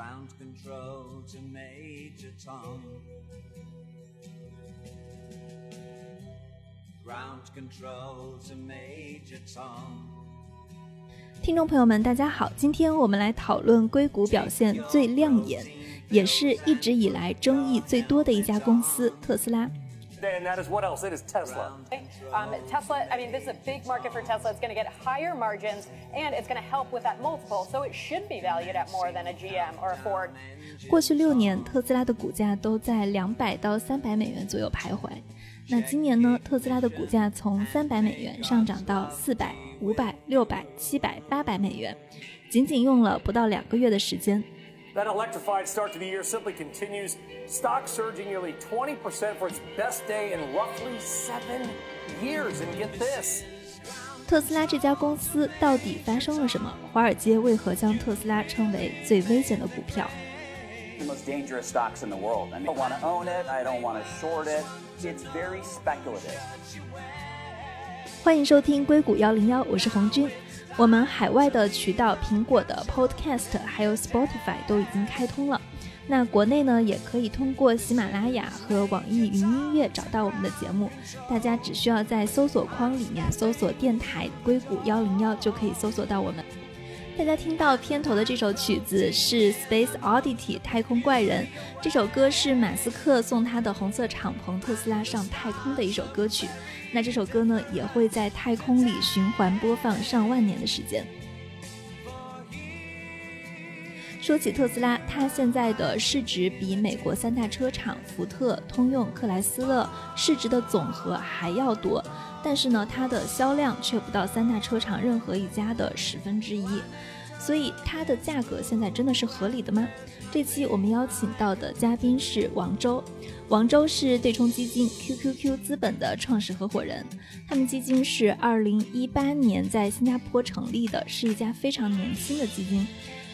Ground control to Major Tom. Ground control to Major Tom. 听众朋友们，大家好，今天我们来讨论硅谷表现最亮眼，也是一直以来争议最多的一家公司——特斯拉。And that is what else? It is Tesla. Um, Tesla, I mean, this is a big market for Tesla. It's going to get higher margins and it's going to help with that multiple. So it should be valued at more than a GM or a Ford. 过去六年，特斯拉的股价都在两百到三百美元左右徘徊。那今年呢？特斯拉的股价从三百美元上涨到四百、五百、六百、七百、八百美元，仅仅用了不到两个月的时间。That electrified start to the year simply continues. Stock surging nearly 20% for its best day in roughly seven years. And get this. 特斯拉这家公司到底发生了什么？华尔街为何将特斯拉称为最危险的股票？The most dangerous stocks in the world. I don't want to own it. I don't want to short it. It's very speculative. 欢迎收听硅谷幺零幺，我是红军。 我们海外的渠道，苹果的 Podcast 还有 Spotify 都已经开通了。那国内呢，也可以通过喜马拉雅和网易云音乐找到我们的节目。大家只需要在搜索框里面搜索“电台硅谷幺零幺”，就可以搜索到我们。大家听到片头的这首曲子是《Space Oddity》太空怪人。这首歌是马斯克送他的红色敞篷特斯拉上太空的一首歌曲。那这首歌呢，也会在太空里循环播放上万年的时间。说起特斯拉，它现在的市值比美国三大车厂福特、通用、克莱斯勒市值的总和还要多。但是呢，它的销量却不到三大车厂任何一家的十分之一，所以它的价格现在真的是合理的吗？这期我们邀请到的嘉宾是王周，王周是对冲基金 QQQ 资本的创始合伙人，他们基金是二零一八年在新加坡成立的，是一家非常年轻的基金，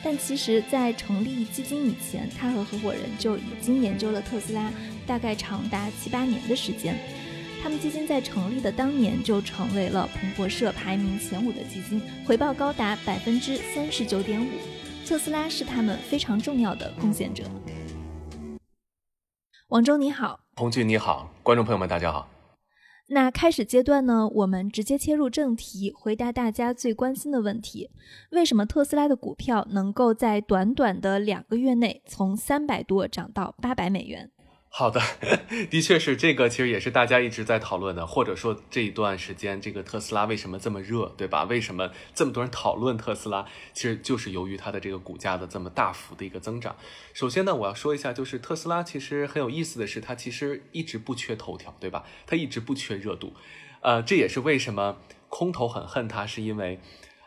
但其实，在成立基金以前，他和合伙人就已经研究了特斯拉，大概长达七八年的时间。他们基金在成立的当年就成为了彭博社排名前五的基金，回报高达百分之三十九点五。特斯拉是他们非常重要的贡献者。王周你好，红俊你好，观众朋友们大家好。那开始阶段呢，我们直接切入正题，回答大家最关心的问题：为什么特斯拉的股票能够在短短的两个月内从三百多涨到八百美元？好的，的确是这个，其实也是大家一直在讨论的，或者说这一段时间这个特斯拉为什么这么热，对吧？为什么这么多人讨论特斯拉？其实就是由于它的这个股价的这么大幅的一个增长。首先呢，我要说一下，就是特斯拉其实很有意思的是，它其实一直不缺头条，对吧？它一直不缺热度，呃，这也是为什么空头很恨它，是因为，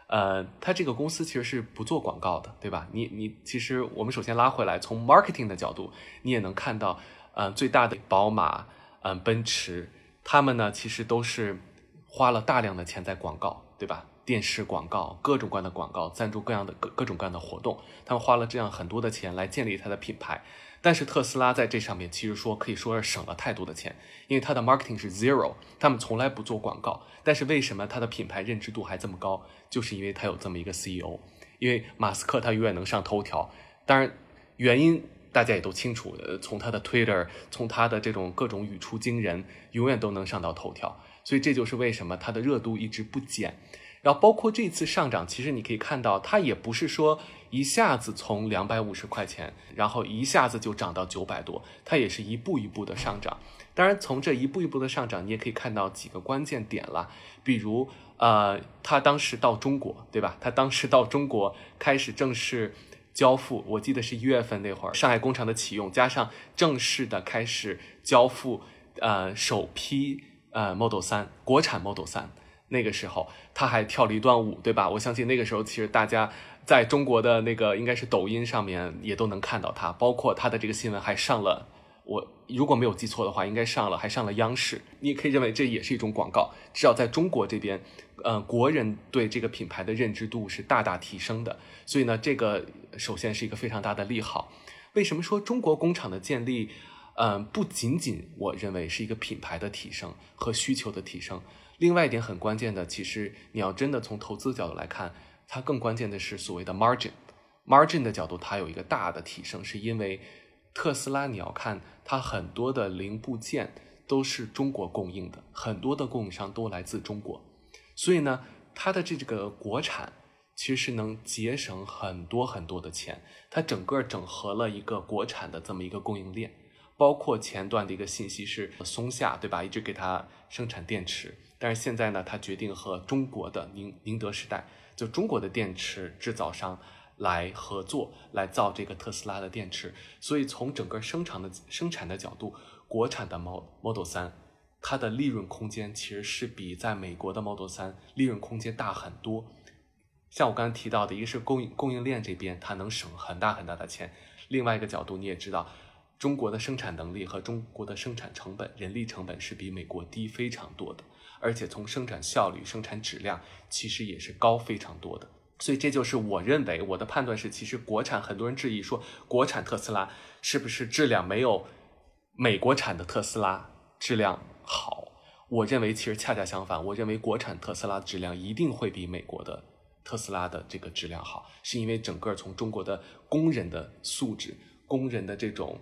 呃，它这个公司其实是不做广告的，对吧？你你其实我们首先拉回来，从 marketing 的角度，你也能看到。嗯，最大的宝马，嗯，奔驰，他们呢其实都是花了大量的钱在广告，对吧？电视广告，各种各样的广告，赞助各样的各各种各样的活动，他们花了这样很多的钱来建立它的品牌。但是特斯拉在这上面其实说可以说是省了太多的钱，因为它的 marketing 是 zero，他们从来不做广告。但是为什么它的品牌认知度还这么高？就是因为它有这么一个 CEO，因为马斯克他永远能上头条。当然，原因。大家也都清楚，呃，从他的 Twitter，从他的这种各种语出惊人，永远都能上到头条，所以这就是为什么它的热度一直不减。然后包括这次上涨，其实你可以看到，它也不是说一下子从两百五十块钱，然后一下子就涨到九百多，它也是一步一步的上涨。当然，从这一步一步的上涨，你也可以看到几个关键点了，比如，呃，他当时到中国，对吧？他当时到中国开始正式。交付，我记得是一月份那会儿，上海工厂的启用，加上正式的开始交付，呃，首批呃 Model 三国产 Model 三，那个时候他还跳了一段舞，对吧？我相信那个时候其实大家在中国的那个应该是抖音上面也都能看到他，包括他的这个新闻还上了，我如果没有记错的话，应该上了还上了央视，你也可以认为这也是一种广告，至少在中国这边，呃，国人对这个品牌的认知度是大大提升的，所以呢，这个。首先是一个非常大的利好，为什么说中国工厂的建立，嗯，不仅仅我认为是一个品牌的提升和需求的提升，另外一点很关键的，其实你要真的从投资角度来看，它更关键的是所谓的 margin。margin 的角度，它有一个大的提升，是因为特斯拉你要看它很多的零部件都是中国供应的，很多的供应商都来自中国，所以呢，它的这个国产其实是能节省很多很多的钱，它整个整合了一个国产的这么一个供应链，包括前段的一个信息是松下对吧，一直给它生产电池，但是现在呢，它决定和中国的宁宁德时代，就中国的电池制造商。来合作来造这个特斯拉的电池，所以从整个生产的生产的角度，国产的 Model 3，它的利润空间其实是比在美国的 Model 三利润空间大很多。像我刚才提到的，一个是供应供应链这边它能省很大很大的钱，另外一个角度你也知道，中国的生产能力和中国的生产成本、人力成本是比美国低非常多的，而且从生产效率、生产质量其实也是高非常多的。所以这就是我认为我的判断是，其实国产很多人质疑说，国产特斯拉是不是质量没有美国产的特斯拉质量好？我认为其实恰恰相反，我认为国产特斯拉质量一定会比美国的特斯拉的这个质量好，是因为整个从中国的工人的素质、工人的这种。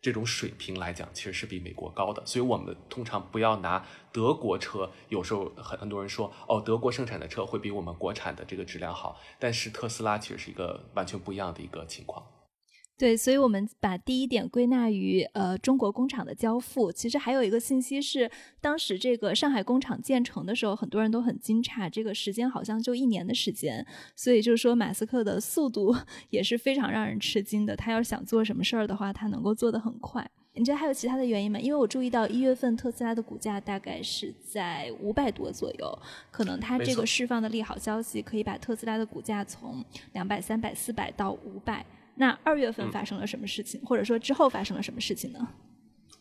这种水平来讲，其实是比美国高的，所以我们通常不要拿德国车。有时候很很多人说，哦，德国生产的车会比我们国产的这个质量好，但是特斯拉其实是一个完全不一样的一个情况。对，所以，我们把第一点归纳于呃中国工厂的交付。其实还有一个信息是，当时这个上海工厂建成的时候，很多人都很惊诧，这个时间好像就一年的时间。所以就是说，马斯克的速度 也是非常让人吃惊的。他要是想做什么事儿的话，他能够做得很快。你觉得还有其他的原因吗？因为我注意到一月份特斯拉的股价大概是在五百多左右，可能它这个释放的利好消息可以把特斯拉的股价从两百、三百、四百到五百。那二月份发生了什么事情，或者说之后发生了什么事情呢？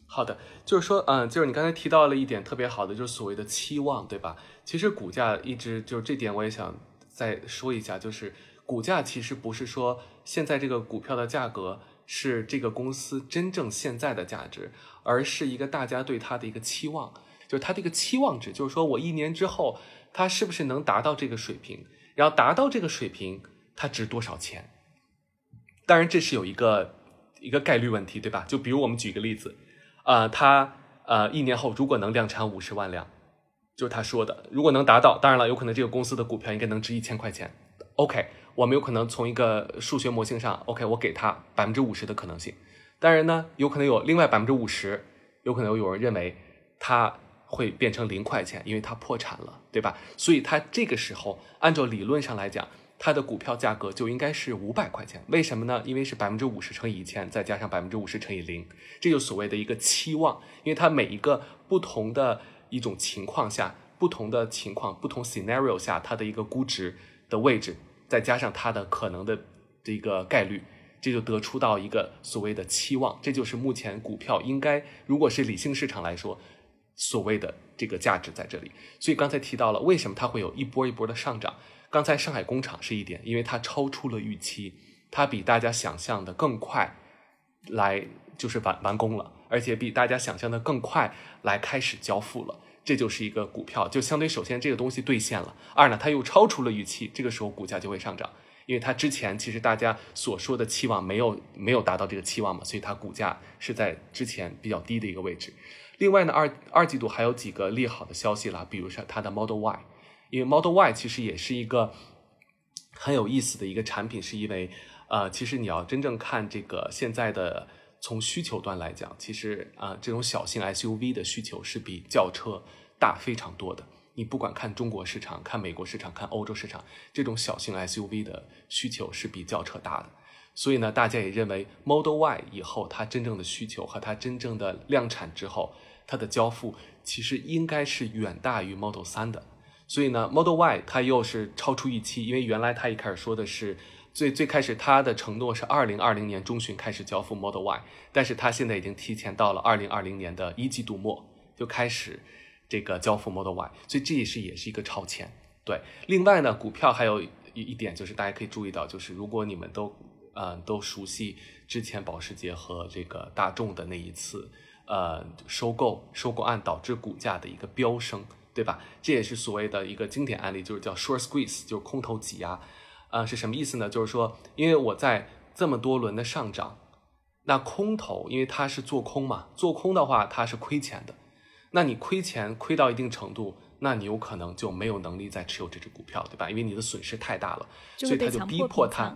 好的，就是说，嗯，就是你刚才提到了一点特别好的，就是所谓的期望，对吧？其实股价一直就是这点，我也想再说一下，就是股价其实不是说现在这个股票的价格是这个公司真正现在的价值，而是一个大家对它的一个期望，就是它的一个期望值，就是说我一年之后它是不是能达到这个水平，然后达到这个水平它值多少钱？当然，这是有一个一个概率问题，对吧？就比如我们举个例子，啊，他呃一年后如果能量产五十万辆，就是他说的，如果能达到，当然了，有可能这个公司的股票应该能值一千块钱。OK，我们有可能从一个数学模型上，OK，我给他百分之五十的可能性。当然呢，有可能有另外百分之五十，有可能有人认为它会变成零块钱，因为它破产了，对吧？所以它这个时候按照理论上来讲。它的股票价格就应该是五百块钱，为什么呢？因为是百分之五十乘以一千，再加上百分之五十乘以零，这就所谓的一个期望。因为它每一个不同的一种情况下，不同的情况，不同 scenario 下，它的一个估值的位置，再加上它的可能的这个概率，这就得出到一个所谓的期望。这就是目前股票应该，如果是理性市场来说，所谓的这个价值在这里。所以刚才提到了，为什么它会有一波一波的上涨？刚才上海工厂是一点，因为它超出了预期，它比大家想象的更快来就是完完工了，而且比大家想象的更快来开始交付了，这就是一个股票就相对首先这个东西兑现了，二呢它又超出了预期，这个时候股价就会上涨，因为它之前其实大家所说的期望没有没有达到这个期望嘛，所以它股价是在之前比较低的一个位置。另外呢，二二季度还有几个利好的消息啦，比如说它的 Model Y。因为 Model Y 其实也是一个很有意思的一个产品，是因为呃，其实你要真正看这个现在的从需求端来讲，其实啊，这种小型 SUV 的需求是比轿车大非常多的。你不管看中国市场、看美国市场、看欧洲市场，这种小型 SUV 的需求是比轿车大的。所以呢，大家也认为 Model Y 以后它真正的需求和它真正的量产之后，它的交付其实应该是远大于 Model 3的。所以呢，Model Y 它又是超出预期，因为原来它一开始说的是最最开始它的承诺是二零二零年中旬开始交付 Model Y，但是它现在已经提前到了二零二零年的一季度末就开始这个交付 Model Y，所以这也是也是一个超前。对，另外呢，股票还有一一点就是大家可以注意到，就是如果你们都呃都熟悉之前保时捷和这个大众的那一次呃收购收购案导致股价的一个飙升。对吧？这也是所谓的一个经典案例，就是叫 short squeeze，就是空头挤压。啊，是什么意思呢？就是说，因为我在这么多轮的上涨，那空头因为它是做空嘛，做空的话它是亏钱的，那你亏钱亏到一定程度，那你有可能就没有能力再持有这只股票，对吧？因为你的损失太大了，所以他就逼迫他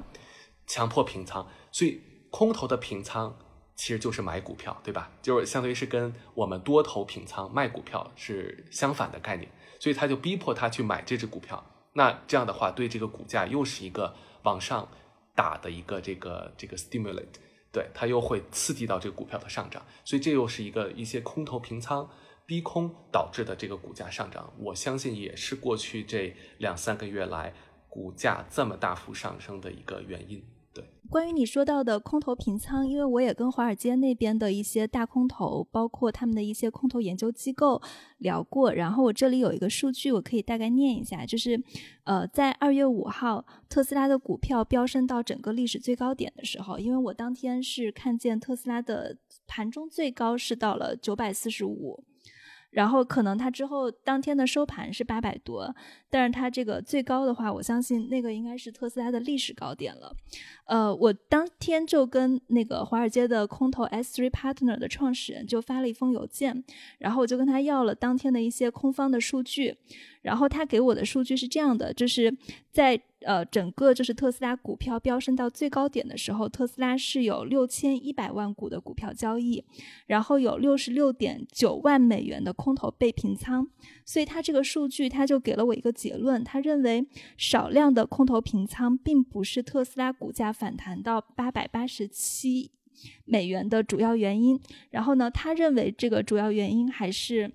强迫平仓，所以空头的平仓。其实就是买股票，对吧？就是相当于是跟我们多头平仓卖股票是相反的概念，所以他就逼迫他去买这只股票。那这样的话，对这个股价又是一个往上打的一个这个这个 stimulate，对它又会刺激到这个股票的上涨。所以这又是一个一些空头平仓逼空导致的这个股价上涨。我相信也是过去这两三个月来股价这么大幅上升的一个原因。关于你说到的空头平仓，因为我也跟华尔街那边的一些大空头，包括他们的一些空头研究机构聊过，然后我这里有一个数据，我可以大概念一下，就是，呃，在二月五号，特斯拉的股票飙升到整个历史最高点的时候，因为我当天是看见特斯拉的盘中最高是到了九百四十五。然后可能它之后当天的收盘是八百多，但是它这个最高的话，我相信那个应该是特斯拉的历史高点了。呃，我当天就跟那个华尔街的空头 S3 Partner 的创始人就发了一封邮件，然后我就跟他要了当天的一些空方的数据，然后他给我的数据是这样的，就是在。呃，整个就是特斯拉股票飙升到最高点的时候，特斯拉是有六千一百万股的股票交易，然后有六十六点九万美元的空头被平仓，所以他这个数据他就给了我一个结论，他认为少量的空头平仓并不是特斯拉股价反弹到八百八十七美元的主要原因，然后呢，他认为这个主要原因还是。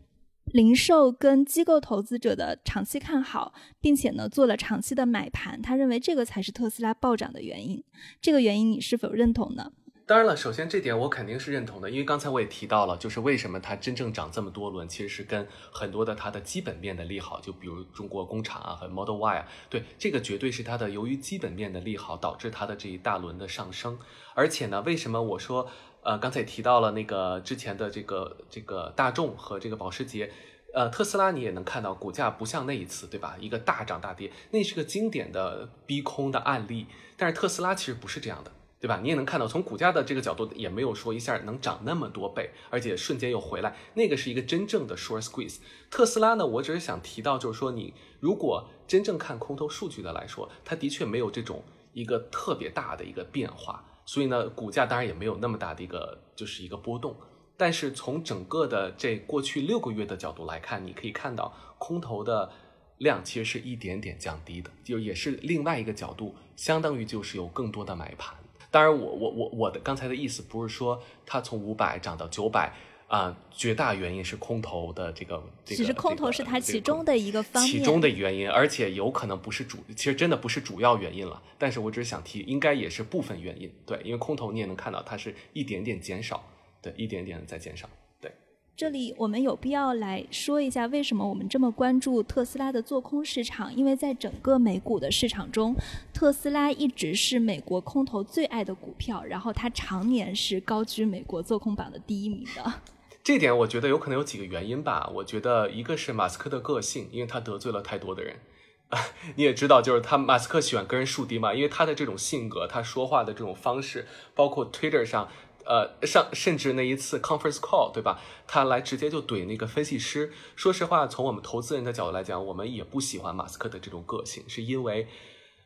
零售跟机构投资者的长期看好，并且呢做了长期的买盘，他认为这个才是特斯拉暴涨的原因。这个原因你是否认同呢？当然了，首先这点我肯定是认同的，因为刚才我也提到了，就是为什么它真正涨这么多轮，其实是跟很多的它的基本面的利好，就比如中国工厂啊和 Model Y 啊，对，这个绝对是它的由于基本面的利好导致它的这一大轮的上升。而且呢，为什么我说？呃，刚才也提到了那个之前的这个这个大众和这个保时捷，呃，特斯拉你也能看到股价不像那一次，对吧？一个大涨大跌，那是个经典的逼空的案例。但是特斯拉其实不是这样的，对吧？你也能看到，从股价的这个角度，也没有说一下能涨那么多倍，而且瞬间又回来，那个是一个真正的 short squeeze。特斯拉呢，我只是想提到，就是说你如果真正看空头数据的来说，它的确没有这种一个特别大的一个变化。所以呢，股价当然也没有那么大的一个就是一个波动，但是从整个的这过去六个月的角度来看，你可以看到空头的量其实是一点点降低的，就也是另外一个角度，相当于就是有更多的买盘。当然，我我我我的刚才的意思不是说它从五百涨到九百。啊，绝大原因是空头的这个，这个只是空头是它其中的一个方面，其中的原因，而且有可能不是主，其实真的不是主要原因了。但是我只是想提，应该也是部分原因。对，因为空头你也能看到，它是一点点减少，对，一点点的在减少。对，这里我们有必要来说一下，为什么我们这么关注特斯拉的做空市场？因为在整个美股的市场中，特斯拉一直是美国空头最爱的股票，然后它常年是高居美国做空榜的第一名的。这点我觉得有可能有几个原因吧。我觉得一个是马斯克的个性，因为他得罪了太多的人。你也知道，就是他马斯克喜欢跟人树敌嘛，因为他的这种性格，他说话的这种方式，包括 Twitter 上，呃，上甚至那一次 conference call，对吧？他来直接就怼那个分析师。说实话，从我们投资人的角度来讲，我们也不喜欢马斯克的这种个性，是因为，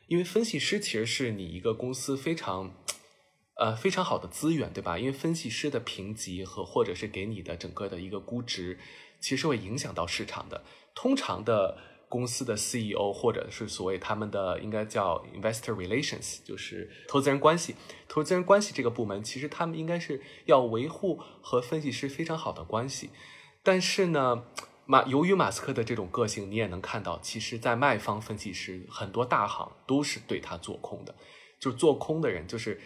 因为分析师其实是你一个公司非常。呃，非常好的资源，对吧？因为分析师的评级和或者是给你的整个的一个估值，其实会影响到市场的。通常的公司的 CEO 或者是所谓他们的应该叫 Investor Relations，就是投资人关系。投资人关系这个部门，其实他们应该是要维护和分析师非常好的关系。但是呢，马由于马斯克的这种个性，你也能看到，其实，在卖方分析师很多大行都是对他做空的，就是做空的人就是。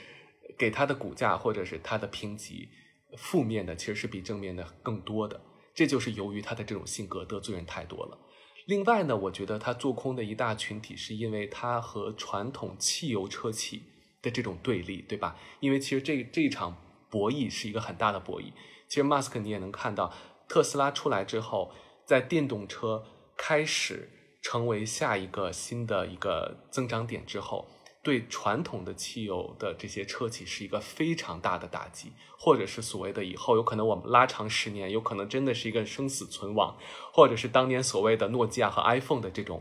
给他的股价或者是他的评级，负面的其实是比正面的更多的，这就是由于他的这种性格得罪人太多了。另外呢，我觉得他做空的一大群体是因为他和传统汽油车企的这种对立，对吧？因为其实这这一场博弈是一个很大的博弈。其实马斯克你也能看到，特斯拉出来之后，在电动车开始成为下一个新的一个增长点之后，对传统的汽油的这些车企是一个非常大的打击，或者是所谓的以后有可能我们拉长十年，有可能真的是一个生死存亡，或者是当年所谓的诺基亚和 iPhone 的这种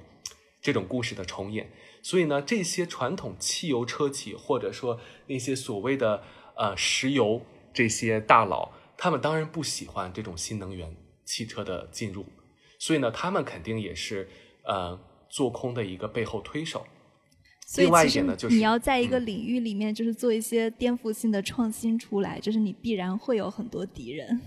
这种故事的重演。所以呢，这些传统汽油车企或者说那些所谓的呃石油这些大佬，他们当然不喜欢这种新能源汽车的进入，所以呢，他们肯定也是。呃，做空的一个背后推手。另外一点呢，就是你要在一个领域里面，就是做一些颠覆性的创新出来，就是你必然会有很多敌人。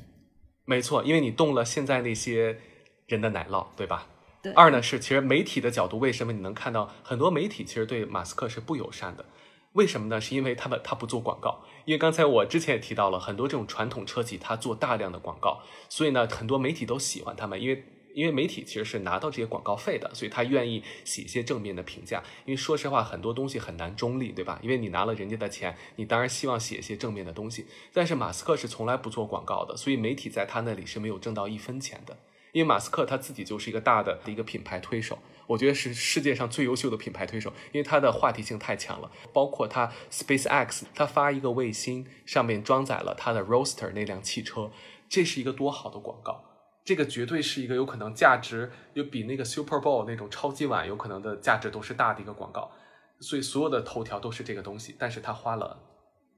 没错，因为你动了现在那些人的奶酪，对吧？对。二呢是，其实媒体的角度，为什么你能看到很多媒体其实对马斯克是不友善的？为什么呢？是因为他们他不做广告。因为刚才我之前也提到了很多这种传统车企，他做大量的广告，所以呢，很多媒体都喜欢他们，因为。因为媒体其实是拿到这些广告费的，所以他愿意写一些正面的评价。因为说实话，很多东西很难中立，对吧？因为你拿了人家的钱，你当然希望写一些正面的东西。但是马斯克是从来不做广告的，所以媒体在他那里是没有挣到一分钱的。因为马斯克他自己就是一个大的一个品牌推手，我觉得是世界上最优秀的品牌推手，因为他的话题性太强了。包括他 SpaceX，他发一个卫星，上面装载了他的 Roaster 那辆汽车，这是一个多好的广告。这个绝对是一个有可能价值有比那个 Super Bowl 那种超级碗有可能的价值都是大的一个广告，所以所有的头条都是这个东西。但是他花了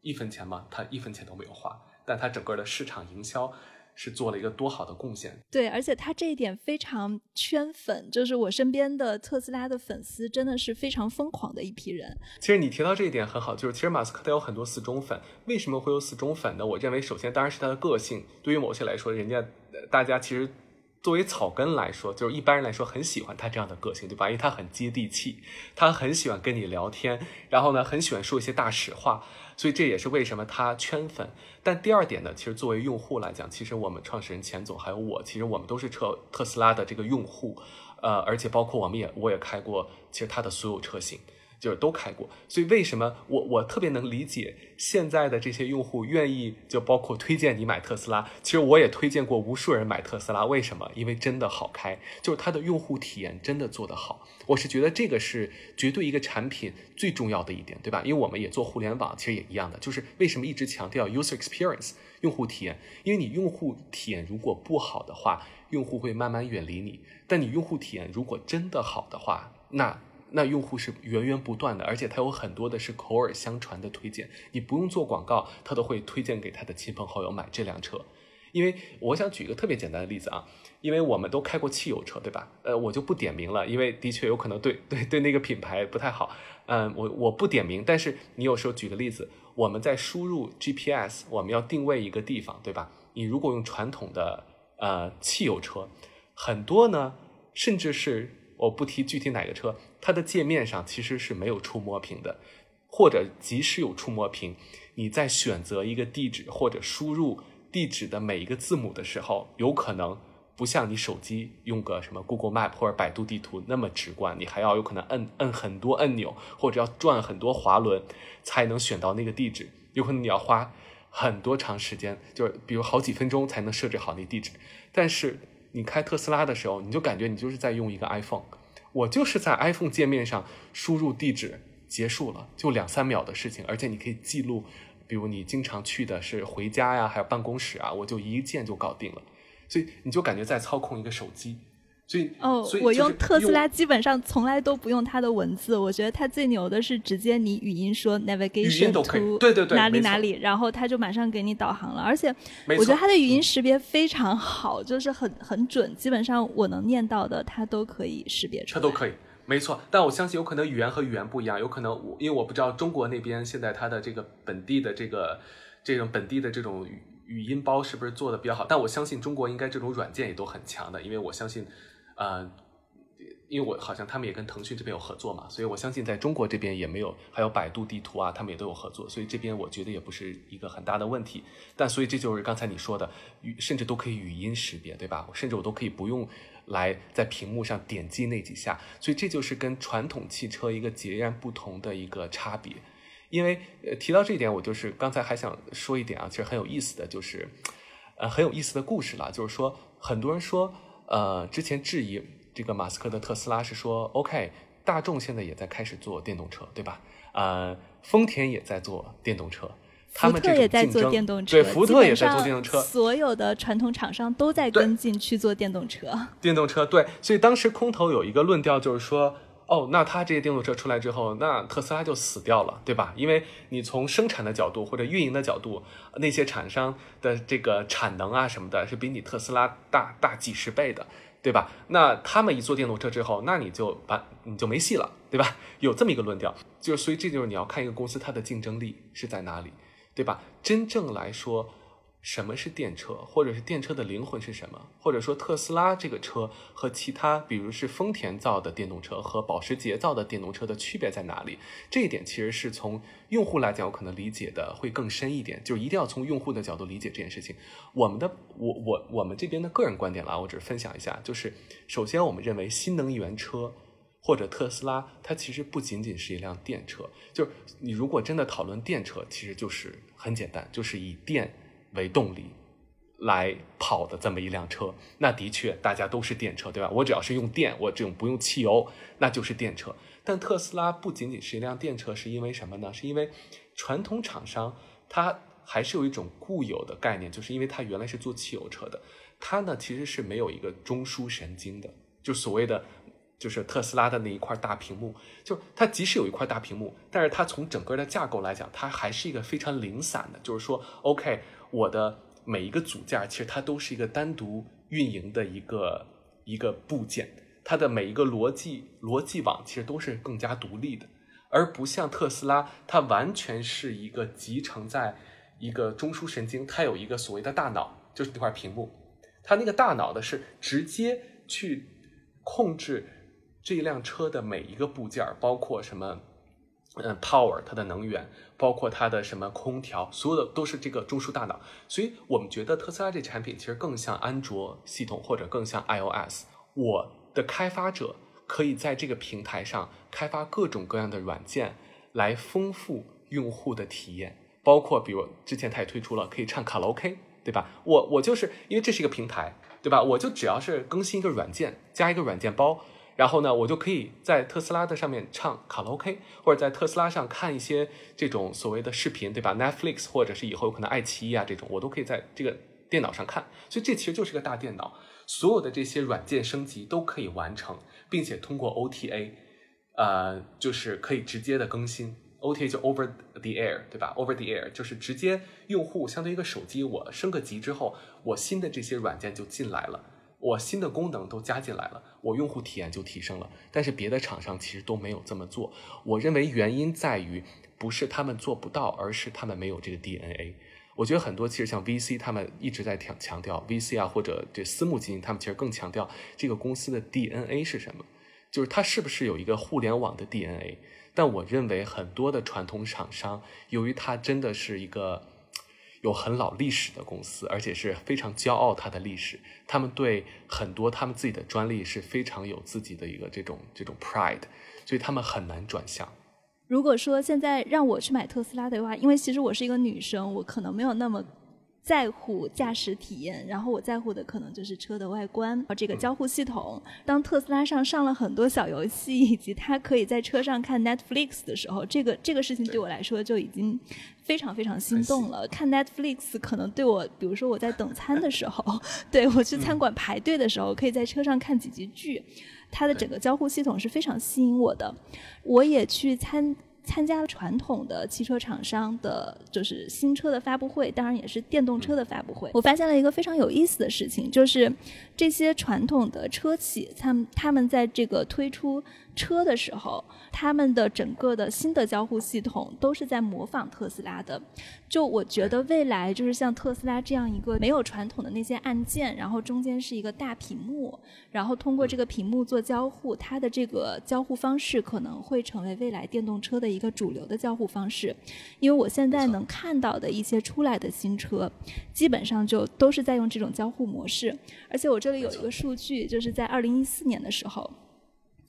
一分钱吗？他一分钱都没有花，但他整个的市场营销。是做了一个多好的贡献，对，而且他这一点非常圈粉，就是我身边的特斯拉的粉丝真的是非常疯狂的一批人。其实你提到这一点很好，就是其实马斯克他有很多死忠粉，为什么会有死忠粉呢？我认为首先当然是他的个性，对于某些来说，人家大家其实。作为草根来说，就是一般人来说很喜欢他这样的个性，对吧？因为他很接地气，他很喜欢跟你聊天，然后呢，很喜欢说一些大实话，所以这也是为什么他圈粉。但第二点呢，其实作为用户来讲，其实我们创始人钱总还有我，其实我们都是车特斯拉的这个用户，呃，而且包括我们也我也开过，其实他的所有车型。就是都开过，所以为什么我我特别能理解现在的这些用户愿意就包括推荐你买特斯拉。其实我也推荐过无数人买特斯拉，为什么？因为真的好开，就是它的用户体验真的做得好。我是觉得这个是绝对一个产品最重要的一点，对吧？因为我们也做互联网，其实也一样的，就是为什么一直强调 user experience 用户体验？因为你用户体验如果不好的话，用户会慢慢远离你；但你用户体验如果真的好的话，那那用户是源源不断的，而且他有很多的是口耳相传的推荐，你不用做广告，他都会推荐给他的亲朋好友买这辆车。因为我想举一个特别简单的例子啊，因为我们都开过汽油车，对吧？呃，我就不点名了，因为的确有可能对对对那个品牌不太好。嗯，我我不点名，但是你有时候举个例子，我们在输入 GPS，我们要定位一个地方，对吧？你如果用传统的呃汽油车，很多呢，甚至是我不提具体哪个车。它的界面上其实是没有触摸屏的，或者即使有触摸屏，你在选择一个地址或者输入地址的每一个字母的时候，有可能不像你手机用个什么 Google Map 或者百度地图那么直观，你还要有可能摁摁很多按钮，或者要转很多滑轮才能选到那个地址，有可能你要花很多长时间，就是比如好几分钟才能设置好那地址。但是你开特斯拉的时候，你就感觉你就是在用一个 iPhone。我就是在 iPhone 界面上输入地址，结束了，就两三秒的事情，而且你可以记录，比如你经常去的是回家呀，还有办公室啊，我就一键就搞定了，所以你就感觉在操控一个手机。所以哦，我用特斯拉基本上从来都不用它的文字，我觉得它最牛的是直接你语音说 navigation to 对对对哪里哪里，然后它就马上给你导航了。而且我觉得它的语音识别非常好，就是很很准，基本上我能念到的它都可以识别出来。它都可以，没错。但我相信有可能语言和语言不一样，有可能我因为我不知道中国那边现在它的这个本地的这个这种本地的这种语语音包是不是做的比较好？但我相信中国应该这种软件也都很强的，因为我相信。呃，因为我好像他们也跟腾讯这边有合作嘛，所以我相信在中国这边也没有，还有百度地图啊，他们也都有合作，所以这边我觉得也不是一个很大的问题。但所以这就是刚才你说的，甚至都可以语音识别，对吧？甚至我都可以不用来在屏幕上点击那几下，所以这就是跟传统汽车一个截然不同的一个差别。因为呃提到这一点，我就是刚才还想说一点啊，其实很有意思的就是，呃很有意思的故事了，就是说很多人说。呃，之前质疑这个马斯克的特斯拉是说，OK，大众现在也在开始做电动车，对吧？呃，丰田也在做电动车，他们福特也在做电动车，对，福特也在做电动车，所有的传统厂商都在跟进去做电动车。电动车对，所以当时空头有一个论调就是说。哦，那它这些电动车出来之后，那特斯拉就死掉了，对吧？因为你从生产的角度或者运营的角度，那些厂商的这个产能啊什么的，是比你特斯拉大大几十倍的，对吧？那他们一做电动车之后，那你就把你就没戏了，对吧？有这么一个论调，就是所以这就是你要看一个公司它的竞争力是在哪里，对吧？真正来说。什么是电车，或者是电车的灵魂是什么？或者说特斯拉这个车和其他，比如是丰田造的电动车和保时捷造的电动车的区别在哪里？这一点其实是从用户来讲，我可能理解的会更深一点，就是一定要从用户的角度理解这件事情。我们的我我我们这边的个人观点啦，我只是分享一下，就是首先我们认为新能源车或者特斯拉，它其实不仅仅是一辆电车，就是你如果真的讨论电车，其实就是很简单，就是以电。为动力来跑的这么一辆车，那的确大家都是电车，对吧？我只要是用电，我这种不用汽油，那就是电车。但特斯拉不仅仅是一辆电车，是因为什么呢？是因为传统厂商它还是有一种固有的概念，就是因为它原来是做汽油车的，它呢其实是没有一个中枢神经的，就所谓的。就是特斯拉的那一块大屏幕，就它即使有一块大屏幕，但是它从整个的架构来讲，它还是一个非常零散的。就是说，OK，我的每一个组件其实它都是一个单独运营的一个一个部件，它的每一个逻辑逻辑网其实都是更加独立的，而不像特斯拉，它完全是一个集成在一个中枢神经，它有一个所谓的大脑，就是那块屏幕，它那个大脑的是直接去控制。这辆车的每一个部件，包括什么，嗯，power 它的能源，包括它的什么空调，所有的都是这个中枢大脑。所以我们觉得特斯拉这产品其实更像安卓系统，或者更像 iOS。我的开发者可以在这个平台上开发各种各样的软件，来丰富用户的体验。包括比如之前他也推出了可以唱卡拉 OK，对吧？我我就是因为这是一个平台，对吧？我就只要是更新一个软件，加一个软件包。然后呢，我就可以在特斯拉的上面唱卡拉 OK，或者在特斯拉上看一些这种所谓的视频，对吧？Netflix 或者是以后有可能爱奇艺啊这种，我都可以在这个电脑上看。所以这其实就是个大电脑，所有的这些软件升级都可以完成，并且通过 OTA，呃，就是可以直接的更新。OTA 就 Over the Air，对吧？Over the Air 就是直接用户相对于一个手机，我升个级之后，我新的这些软件就进来了。我新的功能都加进来了，我用户体验就提升了。但是别的厂商其实都没有这么做。我认为原因在于不是他们做不到，而是他们没有这个 DNA。我觉得很多其实像 VC 他们一直在强强调 VC 啊，或者这私募基金，他们其实更强调这个公司的 DNA 是什么，就是它是不是有一个互联网的 DNA。但我认为很多的传统厂商，由于它真的是一个。有很老历史的公司，而且是非常骄傲它的历史。他们对很多他们自己的专利是非常有自己的一个这种这种 pride，所以他们很难转向。如果说现在让我去买特斯拉的话，因为其实我是一个女生，我可能没有那么。在乎驾驶体验，然后我在乎的可能就是车的外观，这个交互系统。当特斯拉上上了很多小游戏，以及它可以在车上看 Netflix 的时候，这个这个事情对我来说就已经非常非常心动了。看 Netflix 可能对我，比如说我在等餐的时候，对我去餐馆排队的时候，可以在车上看几集剧，它的整个交互系统是非常吸引我的。我也去参。参加了传统的汽车厂商的，就是新车的发布会，当然也是电动车的发布会。我发现了一个非常有意思的事情，就是这些传统的车企，他们他们在这个推出。车的时候，他们的整个的新的交互系统都是在模仿特斯拉的。就我觉得未来就是像特斯拉这样一个没有传统的那些按键，然后中间是一个大屏幕，然后通过这个屏幕做交互，它的这个交互方式可能会成为未来电动车的一个主流的交互方式。因为我现在能看到的一些出来的新车，基本上就都是在用这种交互模式。而且我这里有一个数据，就是在二零一四年的时候。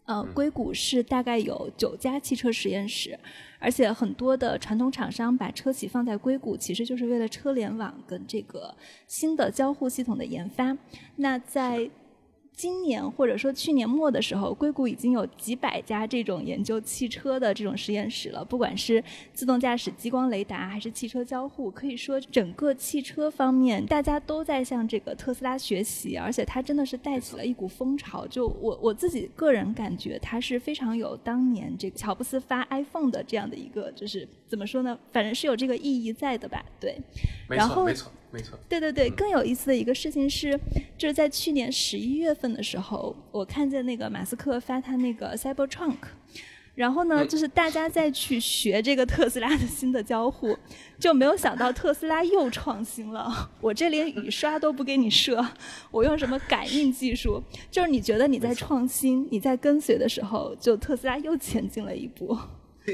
呃，硅谷是大概有九家汽车实验室，而且很多的传统厂商把车企放在硅谷，其实就是为了车联网跟这个新的交互系统的研发。那在今年或者说去年末的时候，硅谷已经有几百家这种研究汽车的这种实验室了，不管是自动驾驶、激光雷达，还是汽车交互，可以说整个汽车方面大家都在向这个特斯拉学习，而且它真的是带起了一股风潮。就我我自己个人感觉，它是非常有当年这个乔布斯发 iPhone 的这样的一个，就是怎么说呢？反正是有这个意义在的吧？对，然后没错。没错，对对对，更有意思的一个事情是，就是在去年十一月份的时候，我看见那个马斯克发他那个 Cybertruck，然后呢，就是大家在去学这个特斯拉的新的交互，就没有想到特斯拉又创新了。我这连雨刷都不给你设，我用什么感应技术？就是你觉得你在创新、你在跟随的时候，就特斯拉又前进了一步。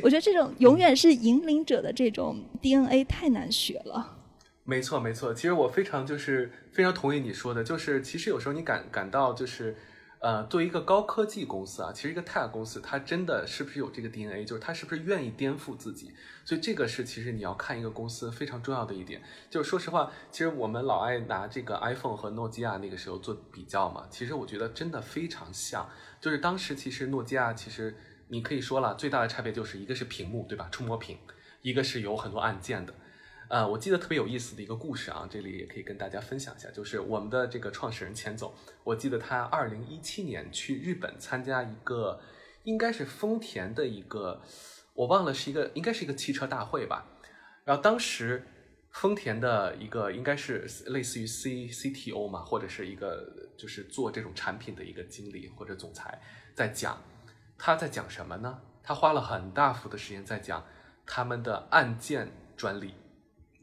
我觉得这种永远是引领者的这种 DNA 太难学了。没错，没错。其实我非常就是非常同意你说的，就是其实有时候你感感到就是，呃，作为一个高科技公司啊，其实一个 tech 公司，它真的是不是有这个 DNA，就是它是不是愿意颠覆自己？所以这个是其实你要看一个公司非常重要的一点。就是说实话，其实我们老爱拿这个 iPhone 和诺基亚那个时候做比较嘛，其实我觉得真的非常像。就是当时其实诺基亚其实你可以说了，最大的差别就是一个是屏幕，对吧？触摸屏，一个是有很多按键的。呃，我记得特别有意思的一个故事啊，这里也可以跟大家分享一下，就是我们的这个创始人钱总，我记得他二零一七年去日本参加一个，应该是丰田的一个，我忘了是一个，应该是一个汽车大会吧。然后当时丰田的一个应该是类似于 C C T O 嘛，或者是一个就是做这种产品的一个经理或者总裁在讲，他在讲什么呢？他花了很大幅的时间在讲他们的按键专利。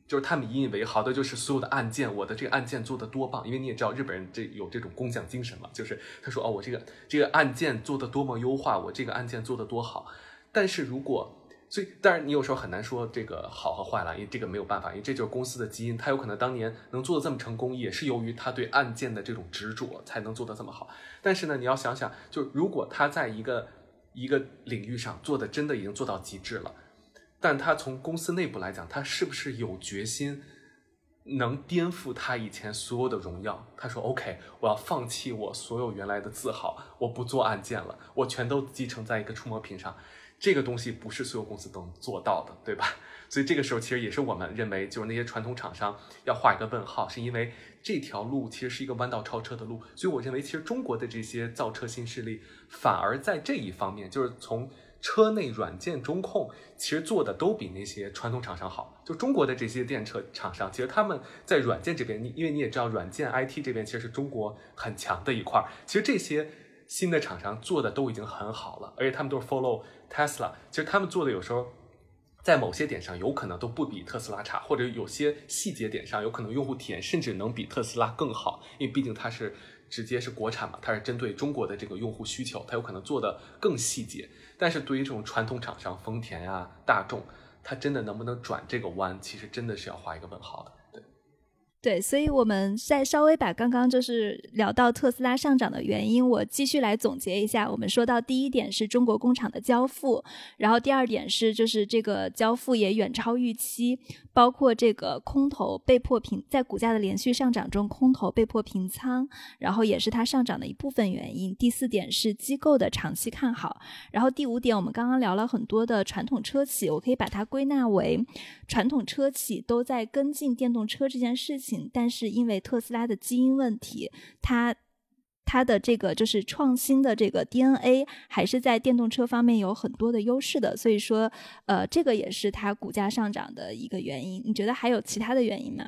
就是他们引以为豪的，就是所有的按键，我的这个按键做的多棒，因为你也知道日本人这有这种工匠精神嘛，就是他说哦，我这个这个按键做的多么优化，我这个按键做的多好。但是如果，所以当然你有时候很难说这个好和坏了，因为这个没有办法，因为这就是公司的基因，他有可能当年能做的这么成功，也是由于他对按键的这种执着才能做的这么好。但是呢，你要想想，就如果他在一个一个领域上做的真的已经做到极致了。但他从公司内部来讲，他是不是有决心能颠覆他以前所有的荣耀？他说：“OK，我要放弃我所有原来的自豪，我不做按键了，我全都集成在一个触摸屏上。这个东西不是所有公司都能做到的，对吧？所以这个时候，其实也是我们认为，就是那些传统厂商要画一个问号，是因为这条路其实是一个弯道超车的路。所以我认为，其实中国的这些造车新势力反而在这一方面，就是从。车内软件中控其实做的都比那些传统厂商好。就中国的这些电车厂商，其实他们在软件这边，你因为你也知道，软件 IT 这边其实是中国很强的一块。其实这些新的厂商做的都已经很好了，而且他们都是 follow Tesla。其实他们做的有时候在某些点上有可能都不比特斯拉差，或者有些细节点上有可能用户体验甚至能比特斯拉更好，因为毕竟它是直接是国产嘛，它是针对中国的这个用户需求，它有可能做的更细节。但是对于这种传统厂商，丰田呀、大众，它真的能不能转这个弯，其实真的是要画一个问号的。对，所以我们再稍微把刚刚就是聊到特斯拉上涨的原因，我继续来总结一下。我们说到第一点是中国工厂的交付，然后第二点是就是这个交付也远超预期，包括这个空头被迫平，在股价的连续上涨中，空头被迫平仓，然后也是它上涨的一部分原因。第四点是机构的长期看好，然后第五点我们刚刚聊了很多的传统车企，我可以把它归纳为传统车企都在跟进电动车这件事情。但是因为特斯拉的基因问题，它它的这个就是创新的这个 DNA 还是在电动车方面有很多的优势的，所以说呃这个也是它股价上涨的一个原因。你觉得还有其他的原因吗？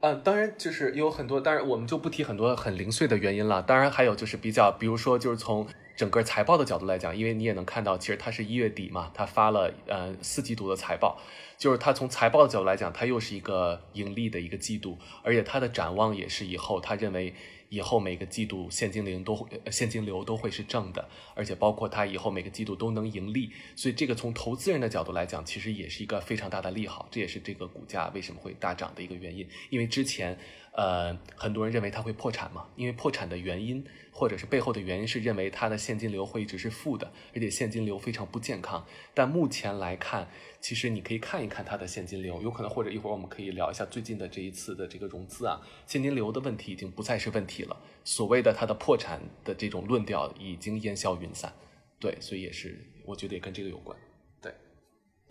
嗯，当然就是有很多，当然我们就不提很多很零碎的原因了。当然还有就是比较，比如说就是从整个财报的角度来讲，因为你也能看到，其实它是一月底嘛，它发了呃四季度的财报。就是它从财报的角度来讲，它又是一个盈利的一个季度，而且它的展望也是以后，他认为以后每个季度现金流都会现金流都会是正的，而且包括它以后每个季度都能盈利，所以这个从投资人的角度来讲，其实也是一个非常大的利好，这也是这个股价为什么会大涨的一个原因，因为之前。呃，很多人认为它会破产嘛，因为破产的原因或者是背后的原因是认为它的现金流会一直是负的，而且现金流非常不健康。但目前来看，其实你可以看一看它的现金流，有可能或者一会儿我们可以聊一下最近的这一次的这个融资啊，现金流的问题已经不再是问题了，所谓的它的破产的这种论调已经烟消云散。对，所以也是我觉得也跟这个有关。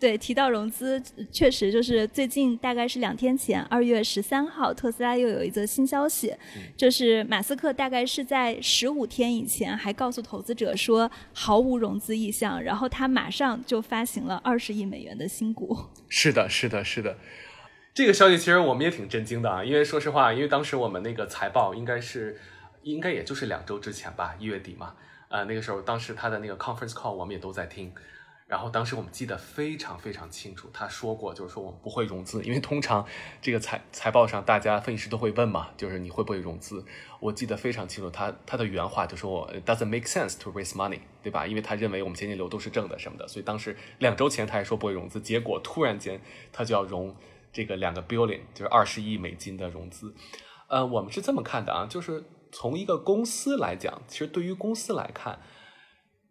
对，提到融资，确实就是最近大概是两天前，二月十三号，特斯拉又有一则新消息，就是马斯克大概是在十五天以前还告诉投资者说毫无融资意向，然后他马上就发行了二十亿美元的新股。是的，是的，是的。这个消息其实我们也挺震惊的啊，因为说实话，因为当时我们那个财报应该是，应该也就是两周之前吧，一月底嘛，呃，那个时候当时他的那个 conference call 我们也都在听。然后当时我们记得非常非常清楚，他说过，就是说我们不会融资，因为通常这个财财报上大家分析师都会问嘛，就是你会不会融资？我记得非常清楚，他他的原话就说我 doesn't make sense to raise money，对吧？因为他认为我们现金流都是正的什么的，所以当时两周前他还说不会融资，结果突然间他就要融这个两个 billion，就是二十亿美金的融资。呃，我们是这么看的啊，就是从一个公司来讲，其实对于公司来看。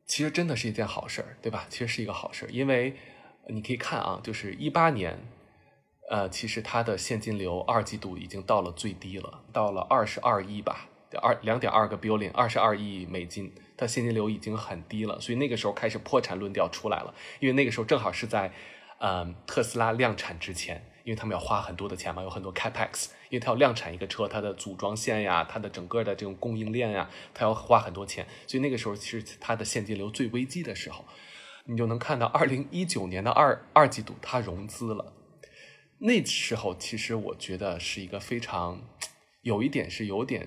其实真的是一件好事儿，对吧？其实是一个好事儿，因为你可以看啊，就是一八年，呃，其实它的现金流二季度已经到了最低了，到了二十二亿吧，二两点二个 billion，二十二亿美金，它现金流已经很低了，所以那个时候开始破产论调出来了，因为那个时候正好是在，嗯，特斯拉量产之前。因为他们要花很多的钱嘛，有很多 capex，因为它要量产一个车，它的组装线呀，它的整个的这种供应链呀，它要花很多钱，所以那个时候其实它的现金流最危机的时候，你就能看到二零一九年的二二季度它融资了，那时候其实我觉得是一个非常，有一点是有点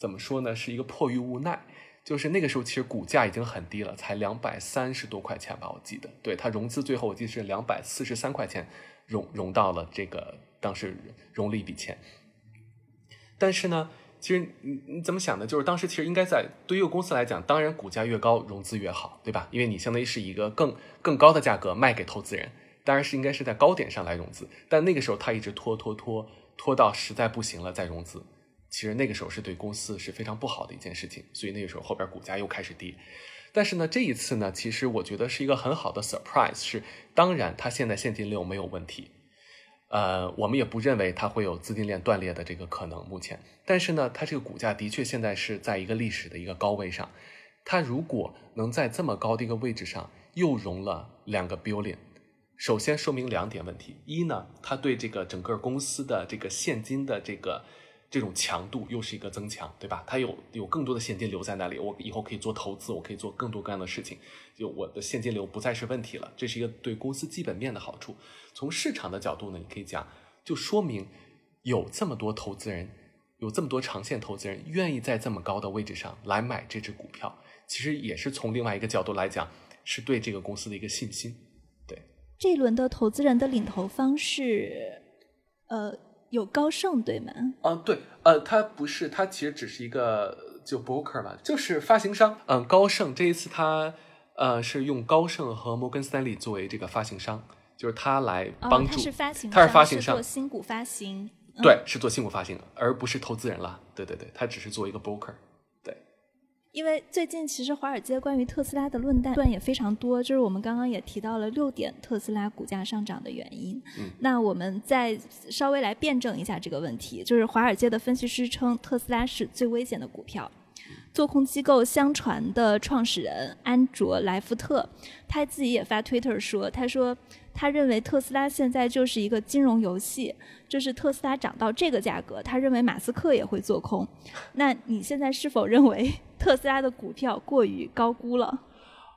怎么说呢，是一个迫于无奈。就是那个时候，其实股价已经很低了，才两百三十多块钱吧，我记得。对它融资最后我记得是两百四十三块钱融融到了这个当时融了一笔钱。但是呢，其实你你怎么想呢？就是当时其实应该在对于公司来讲，当然股价越高融资越好，对吧？因为你相当于是一个更更高的价格卖给投资人，当然是应该是在高点上来融资。但那个时候他一直拖拖拖拖到实在不行了再融资。其实那个时候是对公司是非常不好的一件事情，所以那个时候后边股价又开始跌。但是呢，这一次呢，其实我觉得是一个很好的 surprise，是当然它现在现金流没有问题，呃，我们也不认为它会有资金链断裂的这个可能。目前，但是呢，它这个股价的确现在是在一个历史的一个高位上，它如果能在这么高的一个位置上又融了两个 billion，首先说明两点问题：一呢，它对这个整个公司的这个现金的这个。这种强度又是一个增强，对吧？它有有更多的现金流在那里，我以后可以做投资，我可以做更多各样的事情，就我的现金流不再是问题了。这是一个对公司基本面的好处。从市场的角度呢，你可以讲，就说明有这么多投资人，有这么多长线投资人愿意在这么高的位置上来买这只股票，其实也是从另外一个角度来讲，是对这个公司的一个信心。对，这一轮的投资人的领投方是，呃。有高盛对吗？嗯，对，呃，它不是，它其实只是一个就 broker 嘛，就是发行商。嗯，高盛这一次它呃是用高盛和摩根斯坦利作为这个发行商，就是他来帮助，他是发行，他是发行商，做新股发行，对，是做新股发行，而不是投资人了。对对对，他只是做一个 broker。因为最近其实华尔街关于特斯拉的论断也非常多，就是我们刚刚也提到了六点特斯拉股价上涨的原因。嗯，那我们再稍微来辩证一下这个问题，就是华尔街的分析师称特斯拉是最危险的股票。做空机构相传的创始人安卓莱福特，他自己也发 Twitter 说，他说他认为特斯拉现在就是一个金融游戏，就是特斯拉涨到这个价格，他认为马斯克也会做空。那你现在是否认为特斯拉的股票过于高估了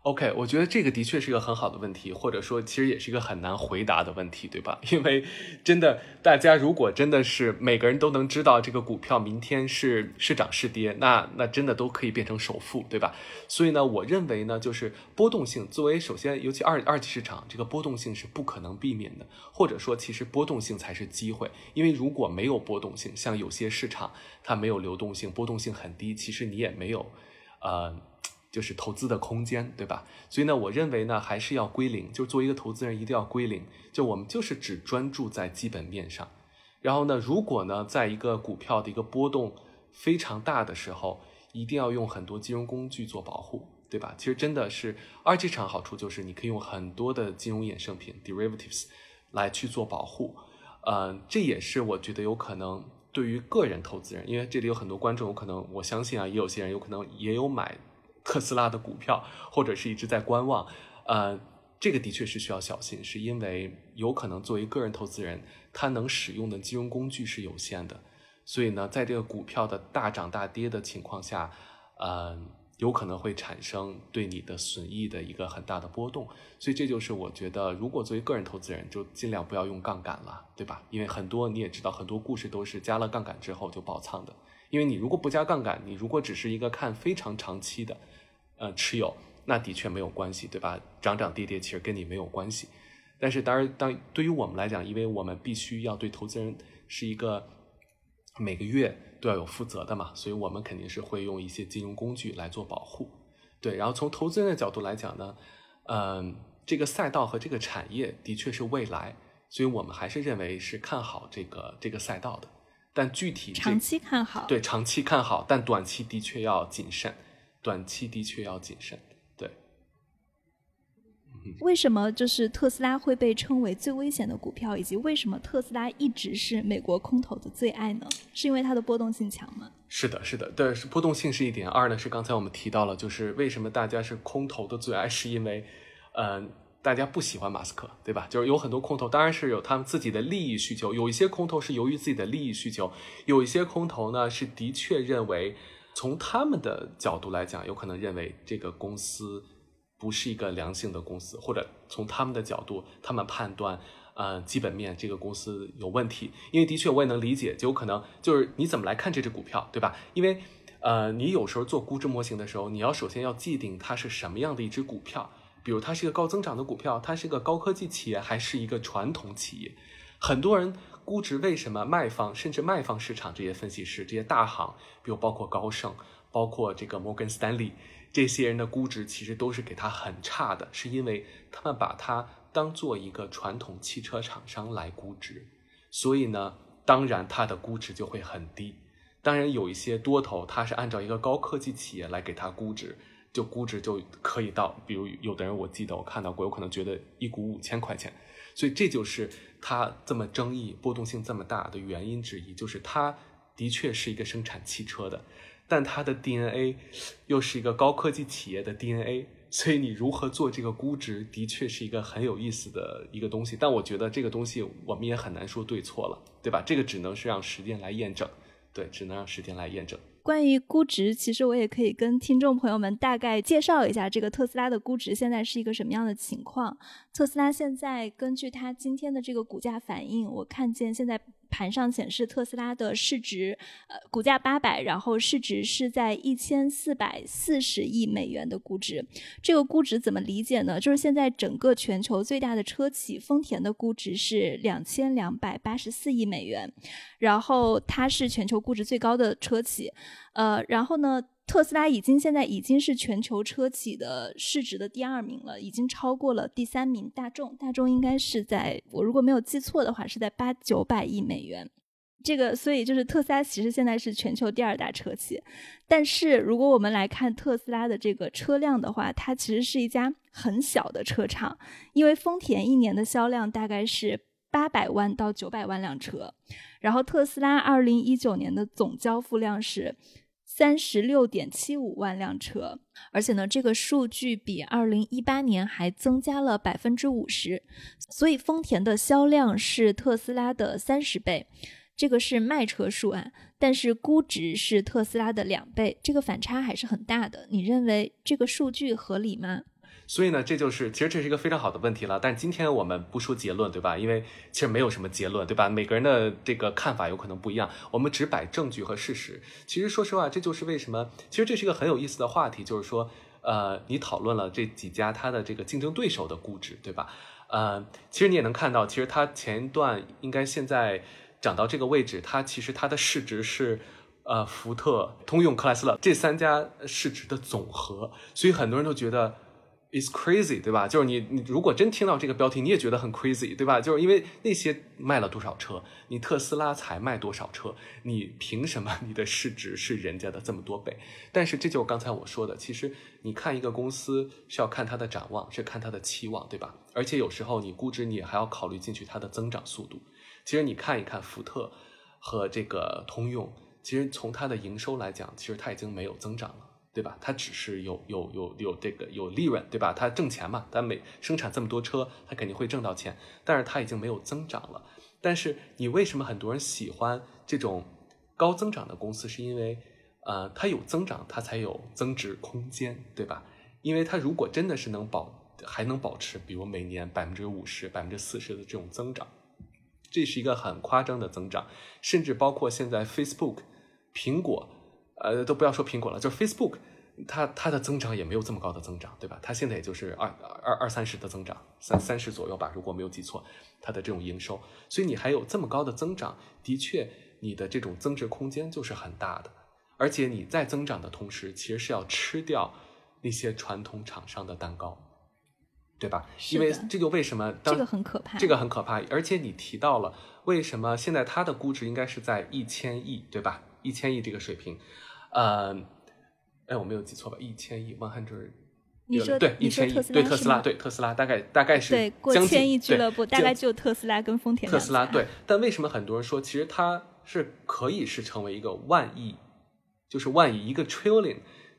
？OK，我觉得这个的确是一个很好的问题，或者说其实也是一个很难回答的问题，对吧？因为真的，大家如果真的是每个人都能知道这个股票明天是是涨是跌，那那真的都可以变成首富，对吧？所以呢，我认为呢，就是波动性作为首先，尤其二二级市场，这个波动性是不可能避免的，或者说其实波动性才是机会，因为如果没有波动性，像有些市场它没有流动性，波动性很低，其实你也没有，呃。就是投资的空间，对吧？所以呢，我认为呢，还是要归零。就作为一个投资人，一定要归零。就我们就是只专注在基本面上，然后呢，如果呢，在一个股票的一个波动非常大的时候，一定要用很多金融工具做保护，对吧？其实真的是二级市场好处就是你可以用很多的金融衍生品 derivatives 来去做保护。呃，这也是我觉得有可能对于个人投资人，因为这里有很多观众，有可能我相信啊，也有些人有可能也有买特斯拉的股票，或者是一直在观望。呃，这个的确是需要小心，是因为有可能作为个人投资人，他能使用的金融工具是有限的，所以呢，在这个股票的大涨大跌的情况下，呃。有可能会产生对你的损益的一个很大的波动，所以这就是我觉得，如果作为个人投资人，就尽量不要用杠杆了，对吧？因为很多你也知道，很多故事都是加了杠杆之后就爆仓的。因为你如果不加杠杆，你如果只是一个看非常长期的，呃，持有，那的确没有关系，对吧？涨涨跌跌其实跟你没有关系。但是当然，当对于我们来讲，因为我们必须要对投资人是一个每个月。都要有负责的嘛，所以我们肯定是会用一些金融工具来做保护，对。然后从投资人的角度来讲呢，嗯，这个赛道和这个产业的确是未来，所以我们还是认为是看好这个这个赛道的。但具体长期看好，对，长期看好，但短期的确要谨慎，短期的确要谨慎。对为什么就是特斯拉会被称为最危险的股票，以及为什么特斯拉一直是美国空头的最爱呢？是因为它的波动性强吗？是的，是的，对，是波动性是一点。二呢是刚才我们提到了，就是为什么大家是空头的最爱，是因为，嗯，大家不喜欢马斯克，对吧？就是有很多空头，当然是有他们自己的利益需求。有一些空头是由于自己的利益需求，有一些空头呢是的确认为，从他们的角度来讲，有可能认为这个公司。不是一个良性的公司，或者从他们的角度，他们判断，呃，基本面这个公司有问题。因为的确我也能理解，就有可能就是你怎么来看这只股票，对吧？因为，呃，你有时候做估值模型的时候，你要首先要界定它是什么样的一只股票，比如它是一个高增长的股票，它是一个高科技企业，还是一个传统企业？很多人估值为什么卖方甚至卖方市场这些分析师这些大行，比如包括高盛，包括这个摩根斯丹利。这些人的估值其实都是给他很差的，是因为他们把它当做一个传统汽车厂商来估值，所以呢，当然它的估值就会很低。当然有一些多头，他是按照一个高科技企业来给它估值，就估值就可以到，比如有的人我记得我看到过，有可能觉得一股五千块钱，所以这就是它这么争议、波动性这么大的原因之一，就是它的确是一个生产汽车的。但它的 DNA 又是一个高科技企业的 DNA，所以你如何做这个估值，的确是一个很有意思的一个东西。但我觉得这个东西我们也很难说对错了，对吧？这个只能是让时间来验证，对，只能让时间来验证。关于估值，其实我也可以跟听众朋友们大概介绍一下，这个特斯拉的估值现在是一个什么样的情况。特斯拉现在根据它今天的这个股价反应，我看见现在。盘上显示特斯拉的市值，呃，股价八百，然后市值是在一千四百四十亿美元的估值。这个估值怎么理解呢？就是现在整个全球最大的车企丰田的估值是两千两百八十四亿美元，然后它是全球估值最高的车企。呃，然后呢？特斯拉已经现在已经是全球车企的市值的第二名了，已经超过了第三名大众。大众应该是在我如果没有记错的话，是在八九百亿美元。这个，所以就是特斯拉其实现在是全球第二大车企。但是如果我们来看特斯拉的这个车辆的话，它其实是一家很小的车厂，因为丰田一年的销量大概是八百万到九百万辆车，然后特斯拉二零一九年的总交付量是。三十六点七五万辆车，而且呢，这个数据比二零一八年还增加了百分之五十，所以丰田的销量是特斯拉的三十倍，这个是卖车数啊，但是估值是特斯拉的两倍，这个反差还是很大的。你认为这个数据合理吗？所以呢，这就是其实这是一个非常好的问题了。但今天我们不说结论，对吧？因为其实没有什么结论，对吧？每个人的这个看法有可能不一样。我们只摆证据和事实。其实说实话，这就是为什么，其实这是一个很有意思的话题，就是说，呃，你讨论了这几家它的这个竞争对手的估值，对吧？呃，其实你也能看到，其实它前一段应该现在涨到这个位置，它其实它的市值是呃福特、通用、克莱斯勒这三家市值的总和。所以很多人都觉得。Is crazy，对吧？就是你你如果真听到这个标题，你也觉得很 crazy，对吧？就是因为那些卖了多少车，你特斯拉才卖多少车，你凭什么 你的市值是人家的这么多倍？但是这就是刚才我说的，其实你看一个公司是要看它的展望，是看它的期望，对吧？而且有时候你估值你还要考虑进去它的增长速度。其实你看一看福特和这个通用，其实从它的营收来讲，其实它已经没有增长了。对吧？它只是有有有有这个有利润，对吧？它挣钱嘛，它每生产这么多车，它肯定会挣到钱。但是它已经没有增长了。但是你为什么很多人喜欢这种高增长的公司？是因为呃，它有增长，它才有增值空间，对吧？因为它如果真的是能保还能保持，比如每年百分之五十、百分之四十的这种增长，这是一个很夸张的增长。甚至包括现在 Facebook、苹果。呃，都不要说苹果了，就是 Facebook，它它的增长也没有这么高的增长，对吧？它现在也就是二二二三十的增长，三三十左右吧，如果没有记错，它的这种营收，所以你还有这么高的增长，的确，你的这种增值空间就是很大的，而且你在增长的同时，其实是要吃掉那些传统厂商的蛋糕，对吧？因为这就为什么这个很可怕，这个很可怕，而且你提到了为什么现在它的估值应该是在一千亿，对吧？一千亿这个水平。呃，哎，我没有记错吧？一千亿，one hundred，你说对一千亿，对特斯拉，对特斯拉，大概大概是对过千亿俱乐部，大概就特斯拉跟丰田。特斯拉对，但为什么很多人说其实它是可以是成为一个万亿，就是万亿一个 trillion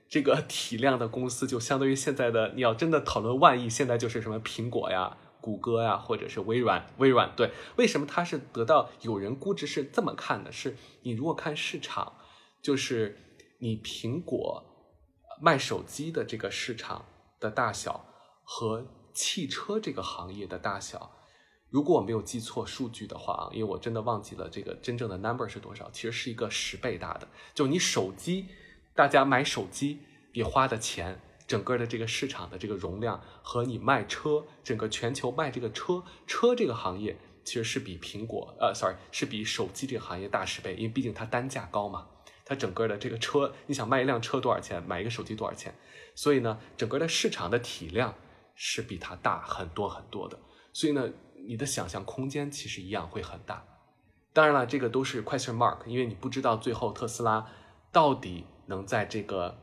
这个 体量的公司，就相当于现在的你要真的讨论万亿，现在就是什么苹果呀、谷歌呀，或者是微软，微软对，为什么它是得到有人估值是这么看的？是你如果看市场，就是。你苹果卖手机的这个市场的大小和汽车这个行业的大小，如果我没有记错数据的话啊，因为我真的忘记了这个真正的 number 是多少，其实是一个十倍大的。就你手机，大家买手机你花的钱，整个的这个市场的这个容量和你卖车，整个全球卖这个车车这个行业，其实是比苹果呃，sorry，是比手机这个行业大十倍，因为毕竟它单价高嘛。它整个的这个车，你想卖一辆车多少钱？买一个手机多少钱？所以呢，整个的市场的体量是比它大很多很多的。所以呢，你的想象空间其实一样会很大。当然了，这个都是 question mark，因为你不知道最后特斯拉到底能在这个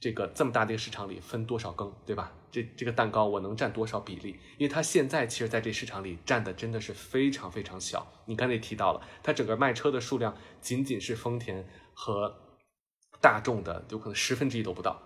这个这么大的一个市场里分多少羹，对吧？这这个蛋糕我能占多少比例？因为它现在其实在这市场里占的真的是非常非常小。你刚才提到了，它整个卖车的数量仅仅是丰田。和大众的有可能十分之一都不到，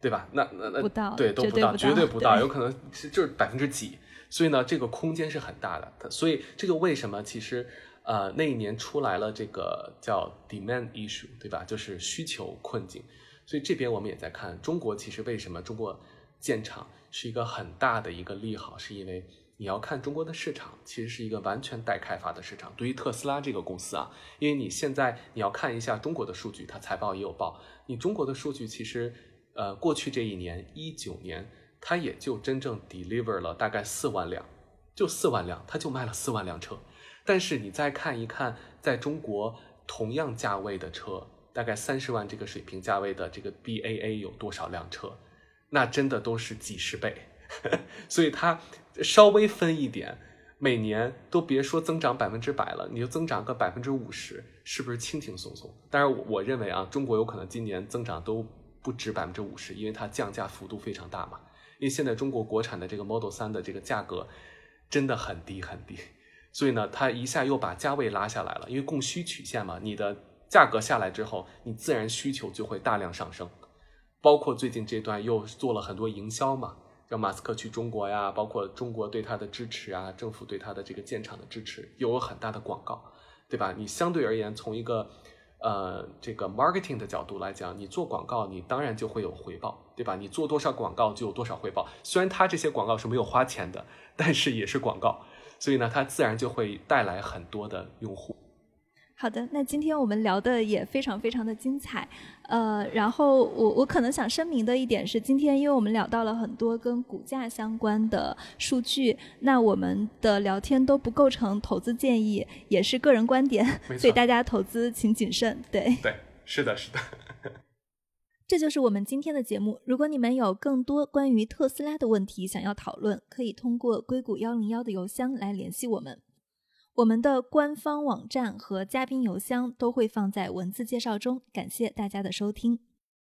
对吧？那那那不到，对都不到，绝对不到，有可能是就是百分之几。所以呢，这个空间是很大的。所以这个为什么其实呃那一年出来了这个叫 demand issue，对吧？就是需求困境。所以这边我们也在看中国，其实为什么中国建厂是一个很大的一个利好，是因为。你要看中国的市场，其实是一个完全待开发的市场。对于特斯拉这个公司啊，因为你现在你要看一下中国的数据，它财报也有报。你中国的数据其实，呃，过去这一年一九年，它也就真正 deliver 了大概四万辆，就四万辆，它就卖了四万辆车。但是你再看一看，在中国同样价位的车，大概三十万这个水平价位的这个 BAA 有多少辆车？那真的都是几十倍。所以它。稍微分一点，每年都别说增长百分之百了，你就增长个百分之五十，是不是轻轻松松？当然，我认为啊，中国有可能今年增长都不止百分之五十，因为它降价幅度非常大嘛。因为现在中国国产的这个 Model 3的这个价格真的很低很低，所以呢，它一下又把价位拉下来了。因为供需曲线嘛，你的价格下来之后，你自然需求就会大量上升。包括最近这段又做了很多营销嘛。让马斯克去中国呀，包括中国对他的支持啊，政府对他的这个建厂的支持，又有很大的广告，对吧？你相对而言，从一个呃这个 marketing 的角度来讲，你做广告，你当然就会有回报，对吧？你做多少广告就有多少回报。虽然他这些广告是没有花钱的，但是也是广告，所以呢，它自然就会带来很多的用户。好的，那今天我们聊的也非常非常的精彩，呃，然后我我可能想声明的一点是，今天因为我们聊到了很多跟股价相关的数据，那我们的聊天都不构成投资建议，也是个人观点，所以大家投资请谨慎。对对，是的，是的。这就是我们今天的节目。如果你们有更多关于特斯拉的问题想要讨论，可以通过硅谷幺零幺的邮箱来联系我们。我们的官方网站和嘉宾邮箱都会放在文字介绍中。感谢大家的收听。